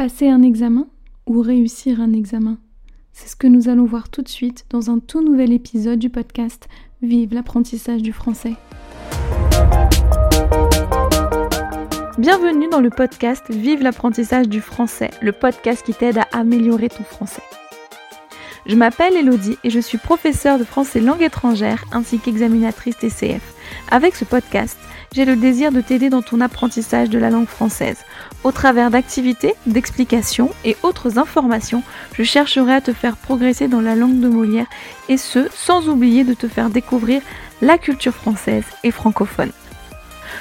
Passer un examen ou réussir un examen? C'est ce que nous allons voir tout de suite dans un tout nouvel épisode du podcast Vive l'apprentissage du français. Bienvenue dans le podcast Vive l'apprentissage du français, le podcast qui t'aide à améliorer ton français. Je m'appelle Elodie et je suis professeure de français langue étrangère ainsi qu'examinatrice TCF. Avec ce podcast, j'ai le désir de t'aider dans ton apprentissage de la langue française. Au travers d'activités, d'explications et autres informations, je chercherai à te faire progresser dans la langue de Molière et ce, sans oublier de te faire découvrir la culture française et francophone.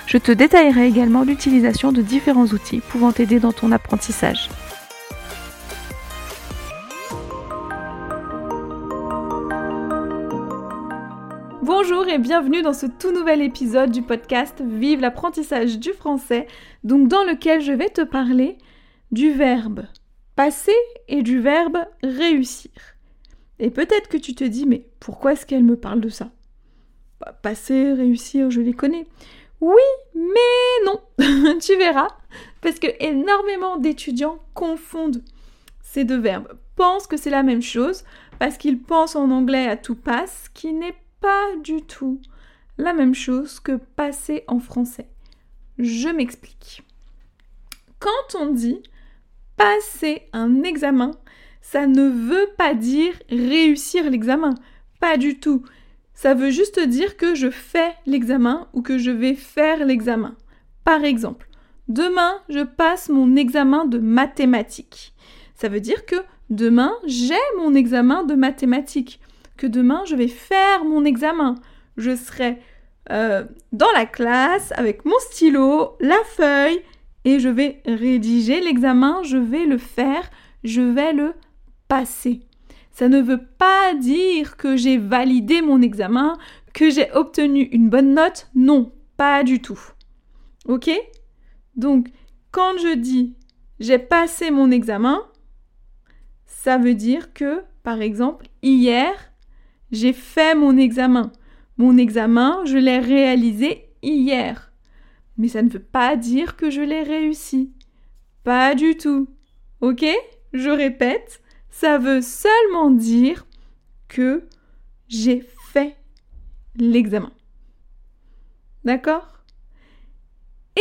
Je te détaillerai également l'utilisation de différents outils pouvant t'aider dans ton apprentissage. Et bienvenue dans ce tout nouvel épisode du podcast Vive l'apprentissage du français, donc dans lequel je vais te parler du verbe passer et du verbe réussir. Et peut-être que tu te dis mais pourquoi est-ce qu'elle me parle de ça? Bah, Passer, réussir, je les connais. Oui, mais non, tu verras, parce que énormément d'étudiants confondent ces deux verbes, pensent que c'est la même chose, parce qu'ils pensent en anglais à tout passe, qui n'est pas du tout la même chose que passer en français. Je m'explique. Quand on dit passer un examen, ça ne veut pas dire réussir l'examen. Pas du tout. Ça veut juste dire que je fais l'examen ou que je vais faire l'examen. Par exemple, demain, je passe mon examen de mathématiques. Ça veut dire que demain, j'ai mon examen de mathématiques demain je vais faire mon examen. Je serai euh, dans la classe avec mon stylo, la feuille, et je vais rédiger l'examen, je vais le faire, je vais le passer. Ça ne veut pas dire que j'ai validé mon examen, que j'ai obtenu une bonne note, non, pas du tout. Ok? Donc, quand je dis j'ai passé mon examen, ça veut dire que, par exemple, hier, j'ai fait mon examen. Mon examen, je l'ai réalisé hier. Mais ça ne veut pas dire que je l'ai réussi. Pas du tout. Ok? Je répète, ça veut seulement dire que j'ai fait l'examen. D'accord?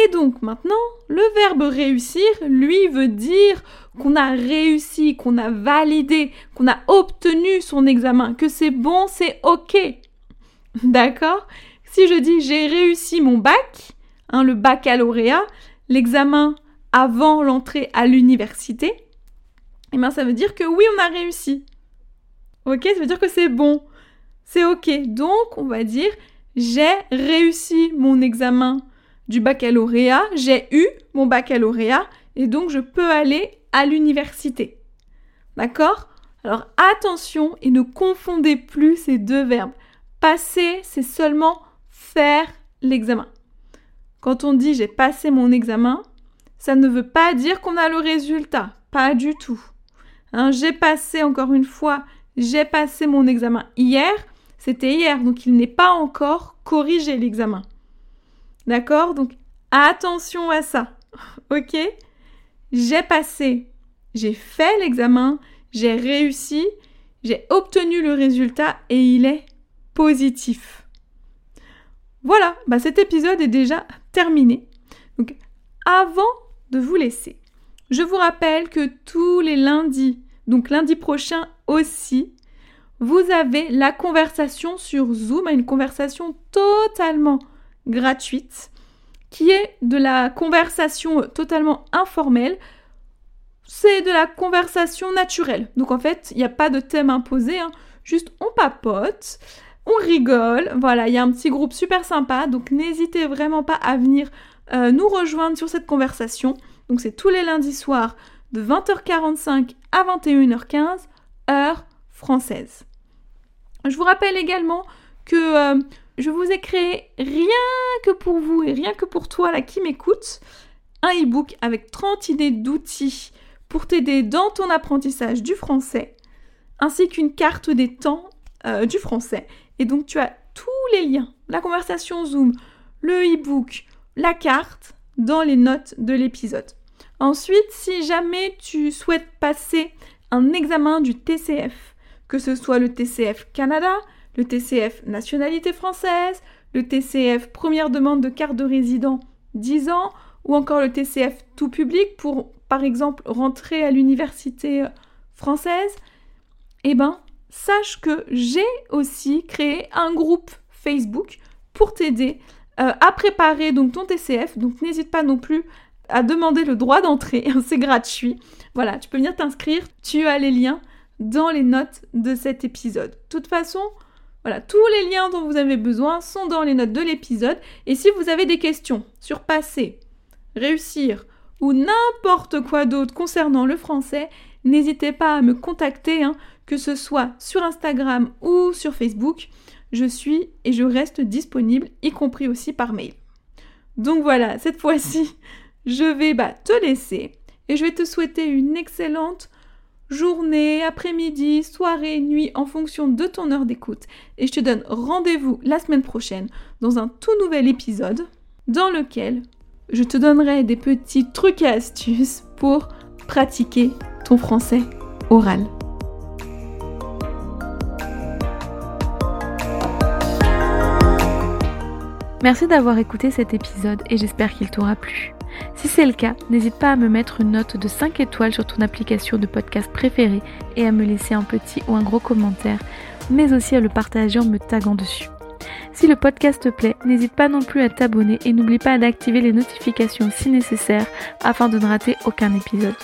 Et donc maintenant, le verbe réussir, lui, veut dire qu'on a réussi, qu'on a validé, qu'on a obtenu son examen, que c'est bon, c'est OK. D'accord? Si je dis j'ai réussi mon bac, hein, le baccalauréat, l'examen avant l'entrée à l'université, eh bien ça veut dire que oui, on a réussi. OK? Ça veut dire que c'est bon. C'est OK. Donc, on va dire j'ai réussi mon examen du baccalauréat, j'ai eu mon baccalauréat et donc je peux aller à l'université. D'accord? Alors attention et ne confondez plus ces deux verbes. Passer, c'est seulement faire l'examen. Quand on dit j'ai passé mon examen, ça ne veut pas dire qu'on a le résultat. Pas du tout. Hein, j'ai passé, encore une fois, j'ai passé mon examen hier. C'était hier, donc il n'est pas encore corrigé l'examen. D'accord? Donc attention à ça. ok? J'ai passé, j'ai fait l'examen, j'ai réussi, j'ai obtenu le résultat et il est positif. Voilà, bah cet épisode est déjà terminé. Donc avant de vous laisser, je vous rappelle que tous les lundis, donc lundi prochain aussi, vous avez la conversation sur Zoom, une conversation totalement gratuite qui est de la conversation totalement informelle. C'est de la conversation naturelle. Donc en fait, il n'y a pas de thème imposé, hein. juste on papote, on rigole. Voilà, il y a un petit groupe super sympa, donc n'hésitez vraiment pas à venir euh, nous rejoindre sur cette conversation. Donc c'est tous les lundis soirs de 20h45 à 21h15, heure française. Je vous rappelle également que euh, je vous ai créé rien que pour vous et rien que pour toi là qui m'écoute, un e-book avec 30 idées d'outils pour t'aider dans ton apprentissage du français, ainsi qu'une carte des temps euh, du français. Et donc tu as tous les liens, la conversation Zoom, le e-book, la carte dans les notes de l'épisode. Ensuite, si jamais tu souhaites passer un examen du TCF, que ce soit le TCF Canada, le TCF Nationalité française, le TCF Première demande de carte de résident 10 ans, ou encore le TCF tout public pour, par exemple, rentrer à l'université euh, française, eh ben, sache que j'ai aussi créé un groupe Facebook pour t'aider euh, à préparer donc ton TCF. Donc n'hésite pas non plus à demander le droit d'entrée, c'est gratuit. Voilà, tu peux venir t'inscrire, tu as les liens dans les notes de cet épisode. De toute façon, voilà, tous les liens dont vous avez besoin sont dans les notes de l'épisode. Et si vous avez des questions sur passer, réussir ou n'importe quoi d'autre concernant le français, n'hésitez pas à me contacter, hein, que ce soit sur Instagram ou sur Facebook. Je suis et je reste disponible, y compris aussi par mail. Donc voilà, cette fois-ci, je vais bah, te laisser et je vais te souhaiter une excellente journée, après-midi, soirée, nuit en fonction de ton heure d'écoute. Et je te donne rendez-vous la semaine prochaine dans un tout nouvel épisode dans lequel je te donnerai des petits trucs et astuces pour pratiquer ton français oral. Merci d'avoir écouté cet épisode et j'espère qu'il t'aura plu. Si c'est le cas, n'hésite pas à me mettre une note de 5 étoiles sur ton application de podcast préférée et à me laisser un petit ou un gros commentaire, mais aussi à le partager en me taguant dessus. Si le podcast te plaît, n'hésite pas non plus à t'abonner et n'oublie pas d'activer les notifications si nécessaire afin de ne rater aucun épisode.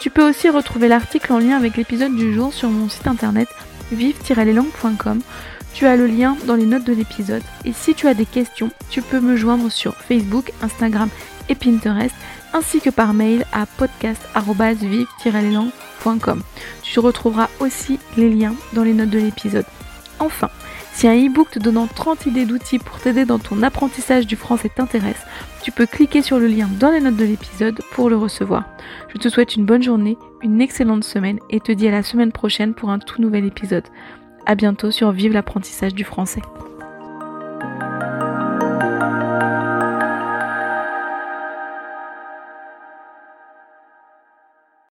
Tu peux aussi retrouver l'article en lien avec l'épisode du jour sur mon site internet vive-leslangues.com. Tu as le lien dans les notes de l'épisode. Et si tu as des questions, tu peux me joindre sur Facebook, Instagram et Pinterest, ainsi que par mail à podcast.vive-leslangues.com. Tu retrouveras aussi les liens dans les notes de l'épisode. Enfin, si un e-book te donnant 30 idées d'outils pour t'aider dans ton apprentissage du français t'intéresse, tu peux cliquer sur le lien dans les notes de l'épisode pour le recevoir. Je te souhaite une bonne journée, une excellente semaine et te dis à la semaine prochaine pour un tout nouvel épisode. A bientôt sur Vive l'apprentissage du français.